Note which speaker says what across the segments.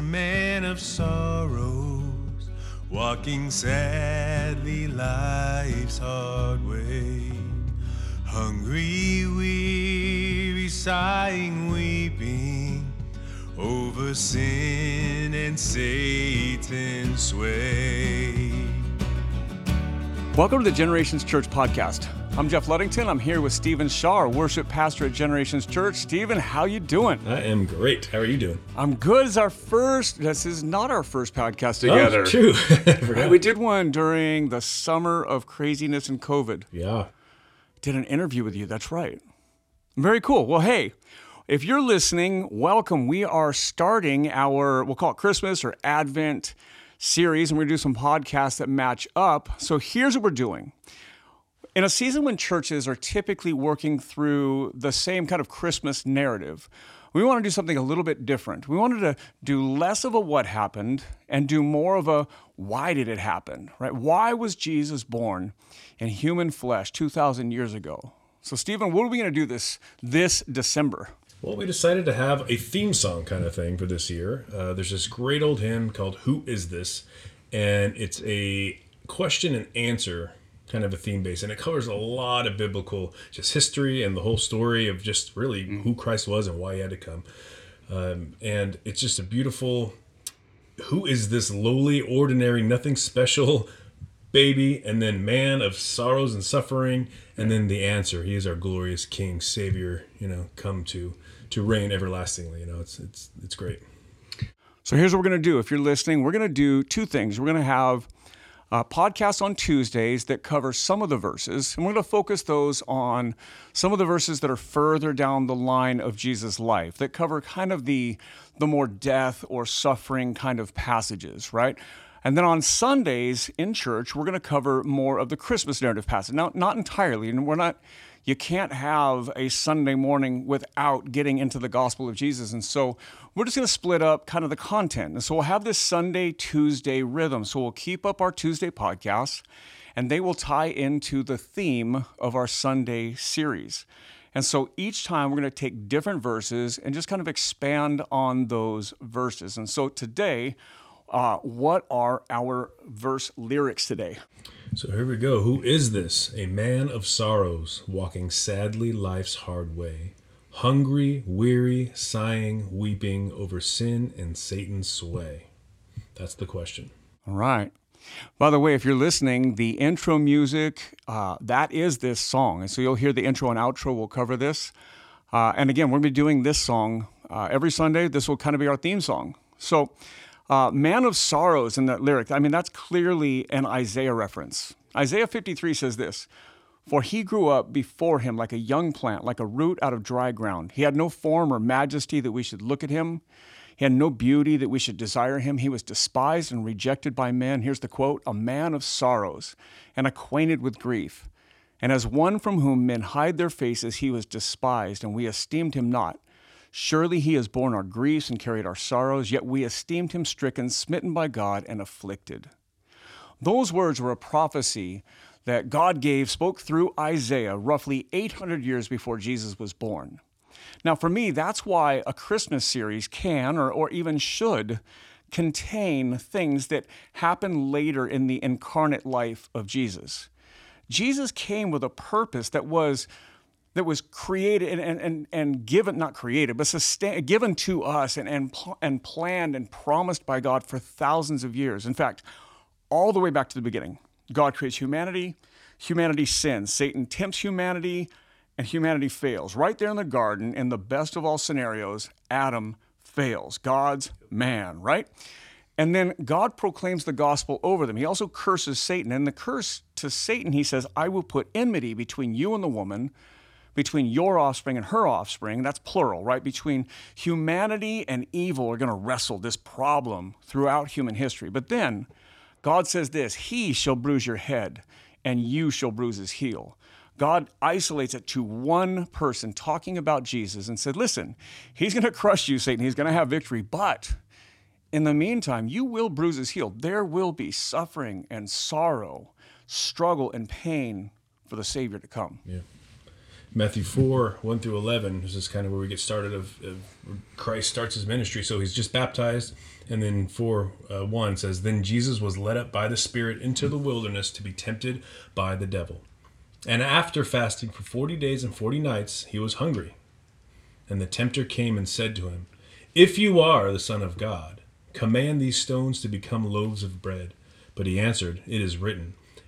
Speaker 1: a man of sorrows, walking sadly life's hard way. Hungry, weary, sighing, weeping over sin and Satan's sway.
Speaker 2: Welcome to the Generations Church podcast. I'm Jeff Luddington. I'm here with Stephen Shaw, worship pastor at Generations Church. Stephen, how you doing?
Speaker 3: I am great. How are you doing?
Speaker 2: I'm good. It's our first. This is not our first podcast oh, together.
Speaker 3: Oh, true.
Speaker 2: We did one during the summer of craziness and COVID.
Speaker 3: Yeah.
Speaker 2: Did an interview with you. That's right. Very cool. Well, hey, if you're listening, welcome. We are starting our, we'll call it Christmas or Advent series, and we're going to do some podcasts that match up. So here's what we're doing. In a season when churches are typically working through the same kind of Christmas narrative, we want to do something a little bit different. We wanted to do less of a what happened and do more of a why did it happen, right? Why was Jesus born in human flesh 2,000 years ago? So, Stephen, what are we going to do this this December?
Speaker 3: Well, we decided to have a theme song kind of thing for this year. Uh, there's this great old hymn called Who Is This? And it's a question and answer kind of a theme base. And it covers a lot of biblical just history and the whole story of just really who Christ was and why he had to come. Um, and it's just a beautiful who is this lowly, ordinary, nothing special baby, and then man of sorrows and suffering, and then the answer. He is our glorious King, Savior. You know, come to to reign everlastingly. You know, it's it's it's great.
Speaker 2: So here's what we're going to do. If you're listening, we're going to do two things. We're going to have a podcast on Tuesdays that cover some of the verses, and we're going to focus those on some of the verses that are further down the line of Jesus' life that cover kind of the the more death or suffering kind of passages, right? And then on Sundays in church, we're going to cover more of the Christmas narrative passage. Now, not entirely, and we're not you can't have a Sunday morning without getting into the gospel of Jesus. And so we're just going to split up kind of the content. And so we'll have this Sunday, Tuesday rhythm. So we'll keep up our Tuesday podcasts, and they will tie into the theme of our Sunday series. And so each time we're going to take different verses and just kind of expand on those verses. And so today, uh, what are our verse lyrics today?
Speaker 3: So here we go. Who is this? A man of sorrows, walking sadly life's hard way, hungry, weary, sighing, weeping over sin and Satan's sway. That's the question.
Speaker 2: All right. By the way, if you're listening, the intro music, uh, that is this song. And so you'll hear the intro and outro. We'll cover this. Uh, and again, we're going to be doing this song uh, every Sunday. This will kind of be our theme song. So, uh, Man of Sorrows in that lyric, I mean, that's clearly an Isaiah reference. Isaiah 53 says this For he grew up before him like a young plant, like a root out of dry ground. He had no form or majesty that we should look at him. He had no beauty that we should desire him. He was despised and rejected by men. Here's the quote A man of sorrows and acquainted with grief. And as one from whom men hide their faces, he was despised, and we esteemed him not. Surely he has borne our griefs and carried our sorrows, yet we esteemed him stricken, smitten by God, and afflicted. Those words were a prophecy that God gave, spoke through Isaiah roughly 800 years before Jesus was born. Now, for me, that's why a Christmas series can or, or even should contain things that happen later in the incarnate life of Jesus. Jesus came with a purpose that was that was created and, and, and given, not created, but sustain, given to us and, and, and planned and promised by God for thousands of years. In fact, all the way back to the beginning, God creates humanity, humanity sins, Satan tempts humanity, and humanity fails. Right there in the garden, in the best of all scenarios, Adam fails. God's man, right? And then God proclaims the gospel over them. He also curses Satan. And the curse to Satan, he says, I will put enmity between you and the woman between your offspring and her offspring, that's plural, right? Between humanity and evil are going to wrestle this problem throughout human history. But then God says this He shall bruise your head, and you shall bruise his heel. God isolates it to one person talking about Jesus and said, Listen, he's going to crush you, Satan. He's going to have victory. But in the meantime, you will bruise his heel. There will be suffering and sorrow, struggle and pain for the Savior to come.
Speaker 3: Yeah. Matthew 4, 1 through 11, this is kind of where we get started of, of Christ starts his ministry. So he's just baptized. And then 4, uh, 1 says, Then Jesus was led up by the Spirit into the wilderness to be tempted by the devil. And after fasting for 40 days and 40 nights, he was hungry. And the tempter came and said to him, If you are the Son of God, command these stones to become loaves of bread. But he answered, It is written,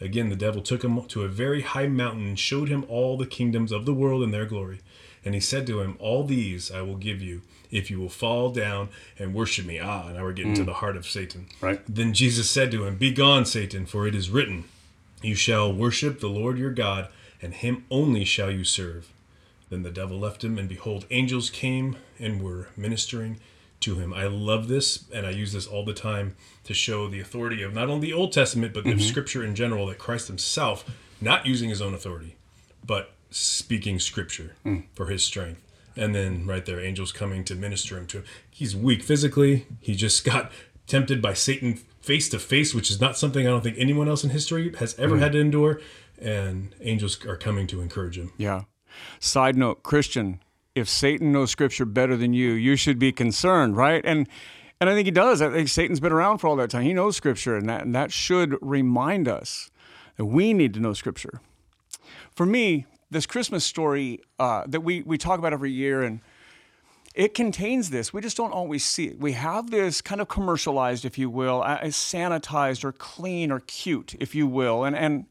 Speaker 3: Again, the devil took him to a very high mountain and showed him all the kingdoms of the world and their glory. And he said to him, All these I will give you if you will fall down and worship me. Ah, now we're getting to the heart of Satan.
Speaker 2: Right.
Speaker 3: Then Jesus said to him, Begone, Satan, for it is written, You shall worship the Lord your God, and him only shall you serve. Then the devil left him, and behold, angels came and were ministering to him. I love this, and I use this all the time to show the authority of not only the Old Testament, but of mm-hmm. Scripture in general, that Christ himself, not using his own authority, but speaking Scripture mm. for his strength. And then right there, angels coming to minister him to him. He's weak physically. He just got tempted by Satan face to face, which is not something I don't think anyone else in history has ever mm-hmm. had to endure. And angels are coming to encourage him.
Speaker 2: Yeah. Side note, Christian, if Satan knows scripture better than you, you should be concerned, right? And and I think he does. I think Satan's been around for all that time. He knows scripture, and that and that should remind us that we need to know scripture. For me, this Christmas story uh, that we we talk about every year and it contains this. We just don't always see it. We have this kind of commercialized, if you will, as sanitized or clean or cute, if you will, and and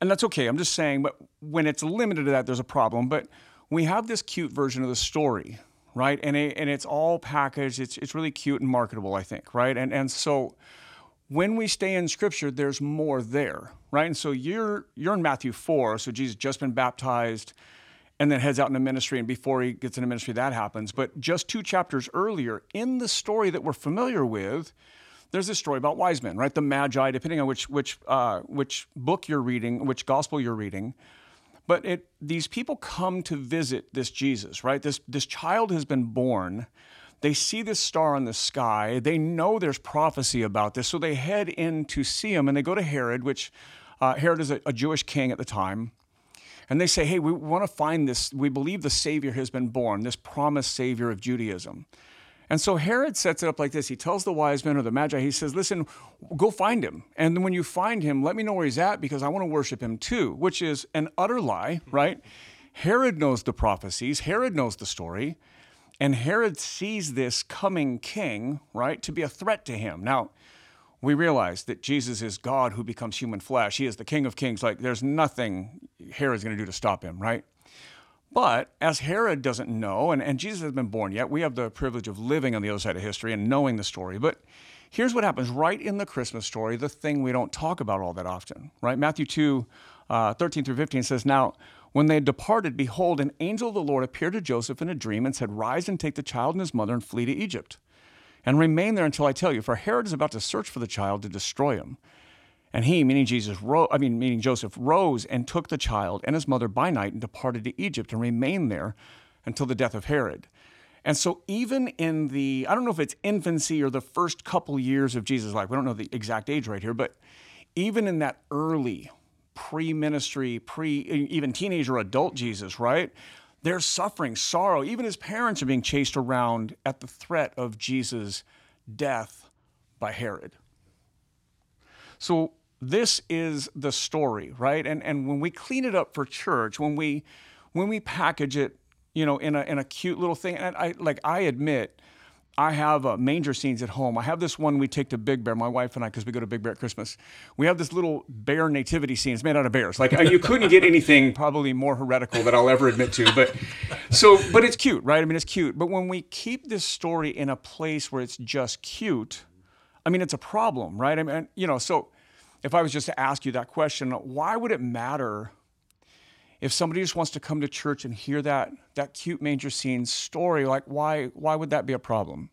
Speaker 2: and that's okay. I'm just saying, but when it's limited to that, there's a problem. But we have this cute version of the story, right? And it, and it's all packaged. It's it's really cute and marketable, I think, right? And and so when we stay in Scripture, there's more there, right? And so you're you're in Matthew four, so Jesus just been baptized and then heads out into ministry. And before he gets into ministry, that happens. But just two chapters earlier, in the story that we're familiar with, there's this story about wise men, right? The Magi, depending on which which uh, which book you're reading, which gospel you're reading. But it these people come to visit this Jesus, right? This this child has been born. They see this star in the sky. They know there's prophecy about this, so they head in to see him, and they go to Herod, which uh, Herod is a, a Jewish king at the time. And they say, hey, we want to find this. We believe the Savior has been born, this promised Savior of Judaism. And so Herod sets it up like this. He tells the wise men or the magi, he says, listen, go find him. And then when you find him, let me know where he's at because I want to worship him too, which is an utter lie, hmm. right? Herod knows the prophecies, Herod knows the story, and Herod sees this coming king, right, to be a threat to him. Now, we realize that Jesus is God who becomes human flesh. He is the King of Kings. Like, there's nothing Herod's going to do to stop him, right? But as Herod doesn't know, and, and Jesus hasn't been born yet, we have the privilege of living on the other side of history and knowing the story. But here's what happens right in the Christmas story, the thing we don't talk about all that often, right? Matthew 2, uh, 13 through 15 says, Now, when they had departed, behold, an angel of the Lord appeared to Joseph in a dream and said, Rise and take the child and his mother and flee to Egypt. And remain there until I tell you, for Herod is about to search for the child to destroy him. And he, meaning Jesus, ro- I mean, meaning Joseph, rose and took the child and his mother by night and departed to Egypt and remained there until the death of Herod. And so, even in the, I don't know if it's infancy or the first couple years of Jesus' life, we don't know the exact age right here, but even in that early pre ministry, pre, even teenager, adult Jesus, right? There's suffering, sorrow. Even his parents are being chased around at the threat of Jesus' death by Herod. So, this is the story, right? And and when we clean it up for church, when we when we package it, you know, in a in a cute little thing, and I like I admit, I have uh, manger scenes at home. I have this one we take to Big Bear, my wife and I, because we go to Big Bear at Christmas. We have this little bear nativity scene. It's made out of bears. Like you couldn't get anything probably more heretical that I'll ever admit to. But so, but it's cute, right? I mean, it's cute. But when we keep this story in a place where it's just cute, I mean, it's a problem, right? I mean, you know, so if I was just to ask you that question, why would it matter if somebody just wants to come to church and hear that that cute manger scene story, like why why would that be a problem?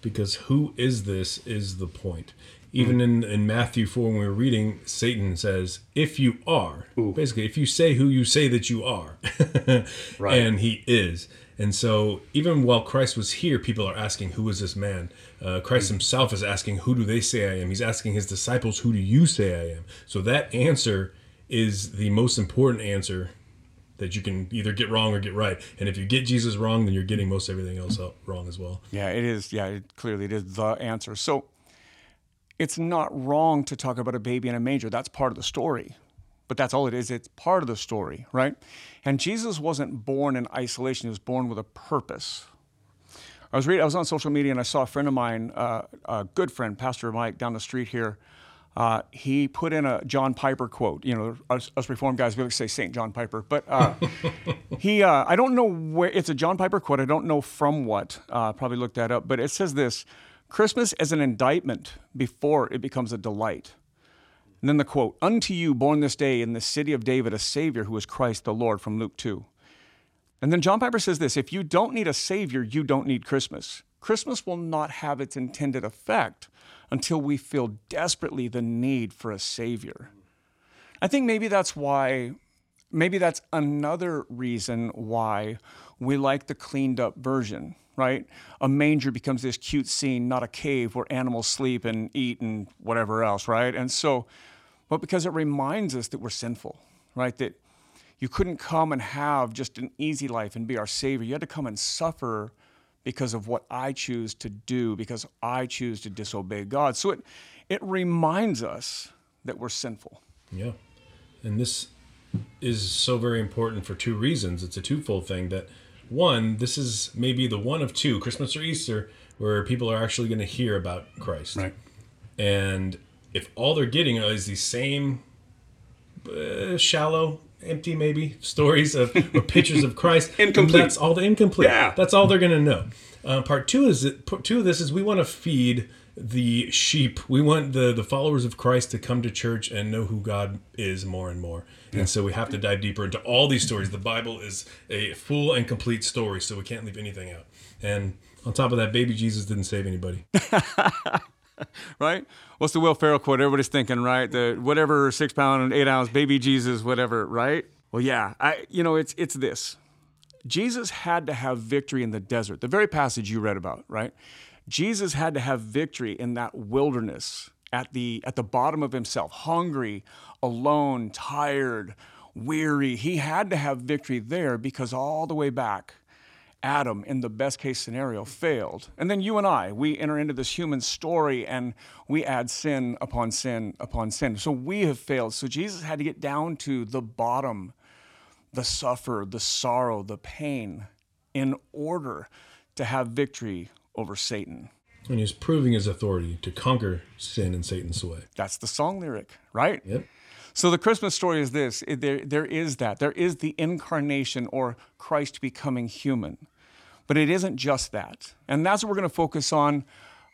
Speaker 3: Because who is this is the point. Even in, in Matthew 4, when we were reading, Satan says, If you are, basically, if you say who you say that you are,
Speaker 2: Right.
Speaker 3: and he is. And so, even while Christ was here, people are asking, Who is this man? Uh, Christ himself is asking, Who do they say I am? He's asking his disciples, Who do you say I am? So, that answer is the most important answer that you can either get wrong or get right. And if you get Jesus wrong, then you're getting most everything else wrong as well.
Speaker 2: Yeah, it is. Yeah, it, clearly it is the answer. So it's not wrong to talk about a baby in a manger. That's part of the story. But that's all it is. It's part of the story, right? And Jesus wasn't born in isolation. He was born with a purpose. I was reading. I was on social media and I saw a friend of mine, uh, a good friend, Pastor Mike, down the street here. Uh, he put in a John Piper quote. You know, us, us Reformed guys we like to say Saint John Piper, but uh, he. Uh, I don't know where it's a John Piper quote. I don't know from what. Uh, probably looked that up. But it says this: Christmas as an indictment before it becomes a delight. And then the quote: "Unto you born this day in the city of David a Savior who is Christ the Lord." From Luke two. And then John Piper says this if you don't need a Savior, you don't need Christmas. Christmas will not have its intended effect until we feel desperately the need for a Savior. I think maybe that's why, maybe that's another reason why we like the cleaned up version, right? A manger becomes this cute scene, not a cave where animals sleep and eat and whatever else, right? And so, but because it reminds us that we're sinful, right? That you couldn't come and have just an easy life and be our Savior. You had to come and suffer because of what I choose to do, because I choose to disobey God. So it, it reminds us that we're sinful.
Speaker 3: Yeah. And this is so very important for two reasons. It's a twofold thing that one, this is maybe the one of two, Christmas or Easter, where people are actually going to hear about Christ. Right. And if all they're getting is these same uh, shallow, empty maybe stories of or pictures of Christ,
Speaker 2: Incomplete.
Speaker 3: That's all the incomplete.
Speaker 2: Yeah.
Speaker 3: That's all they're going to know. Uh, part two is that part two of this is we want to feed the sheep. We want the the followers of Christ to come to church and know who God is more and more. And so we have to dive deeper into all these stories. The Bible is a full and complete story, so we can't leave anything out. And on top of that, baby Jesus didn't save anybody.
Speaker 2: right? What's the Will Ferrell quote? Everybody's thinking, right? The whatever six pound and eight ounce baby Jesus, whatever, right? Well, yeah, I you know it's it's this. Jesus had to have victory in the desert, the very passage you read about, right? Jesus had to have victory in that wilderness at the at the bottom of himself, hungry, alone, tired, weary. He had to have victory there because all the way back Adam, in the best case scenario, failed. And then you and I, we enter into this human story and we add sin upon sin upon sin. So we have failed. So Jesus had to get down to the bottom, the suffer, the sorrow, the pain, in order to have victory over Satan.
Speaker 3: And he's proving his authority to conquer sin and Satan's sway.
Speaker 2: That's the song lyric, right?
Speaker 3: Yep.
Speaker 2: So the Christmas story is this it- there, there is that. There is the incarnation or Christ becoming human. But it isn't just that. And that's what we're going to focus on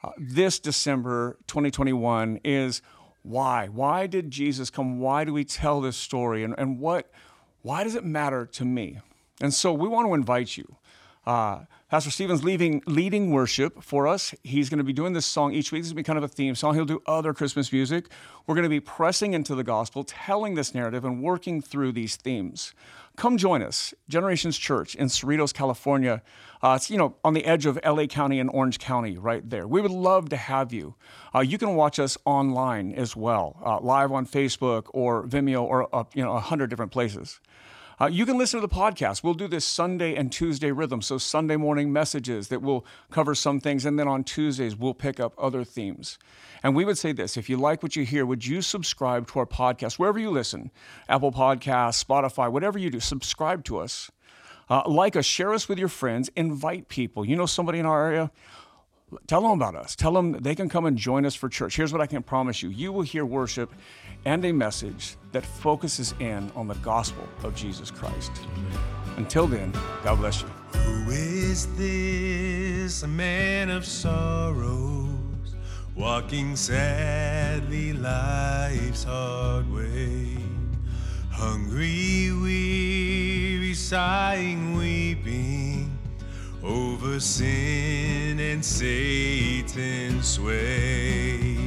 Speaker 2: uh, this December 2021 is why? Why did Jesus come? Why do we tell this story? And, and what, why does it matter to me? And so we want to invite you. Uh, Pastor Stephen's leaving, leading worship for us. He's going to be doing this song each week. This to be kind of a theme song. He'll do other Christmas music. We're going to be pressing into the gospel, telling this narrative, and working through these themes. Come join us, Generations Church in Cerritos, California. Uh, it's you know on the edge of LA County and Orange County, right there. We would love to have you. Uh, you can watch us online as well, uh, live on Facebook or Vimeo or you know a hundred different places. Uh, you can listen to the podcast. We'll do this Sunday and Tuesday rhythm. So, Sunday morning messages that will cover some things. And then on Tuesdays, we'll pick up other themes. And we would say this if you like what you hear, would you subscribe to our podcast wherever you listen? Apple Podcasts, Spotify, whatever you do, subscribe to us. Uh, like us, share us with your friends, invite people. You know somebody in our area? Tell them about us. Tell them they can come and join us for church. Here's what I can promise you you will hear worship and a message that focuses in on the gospel of Jesus Christ. Until then, God bless you.
Speaker 1: Who is this? Man of sorrows, walking sadly life's hard way. Hungry, weary
Speaker 3: sighing, weeping over sin Satan's sway.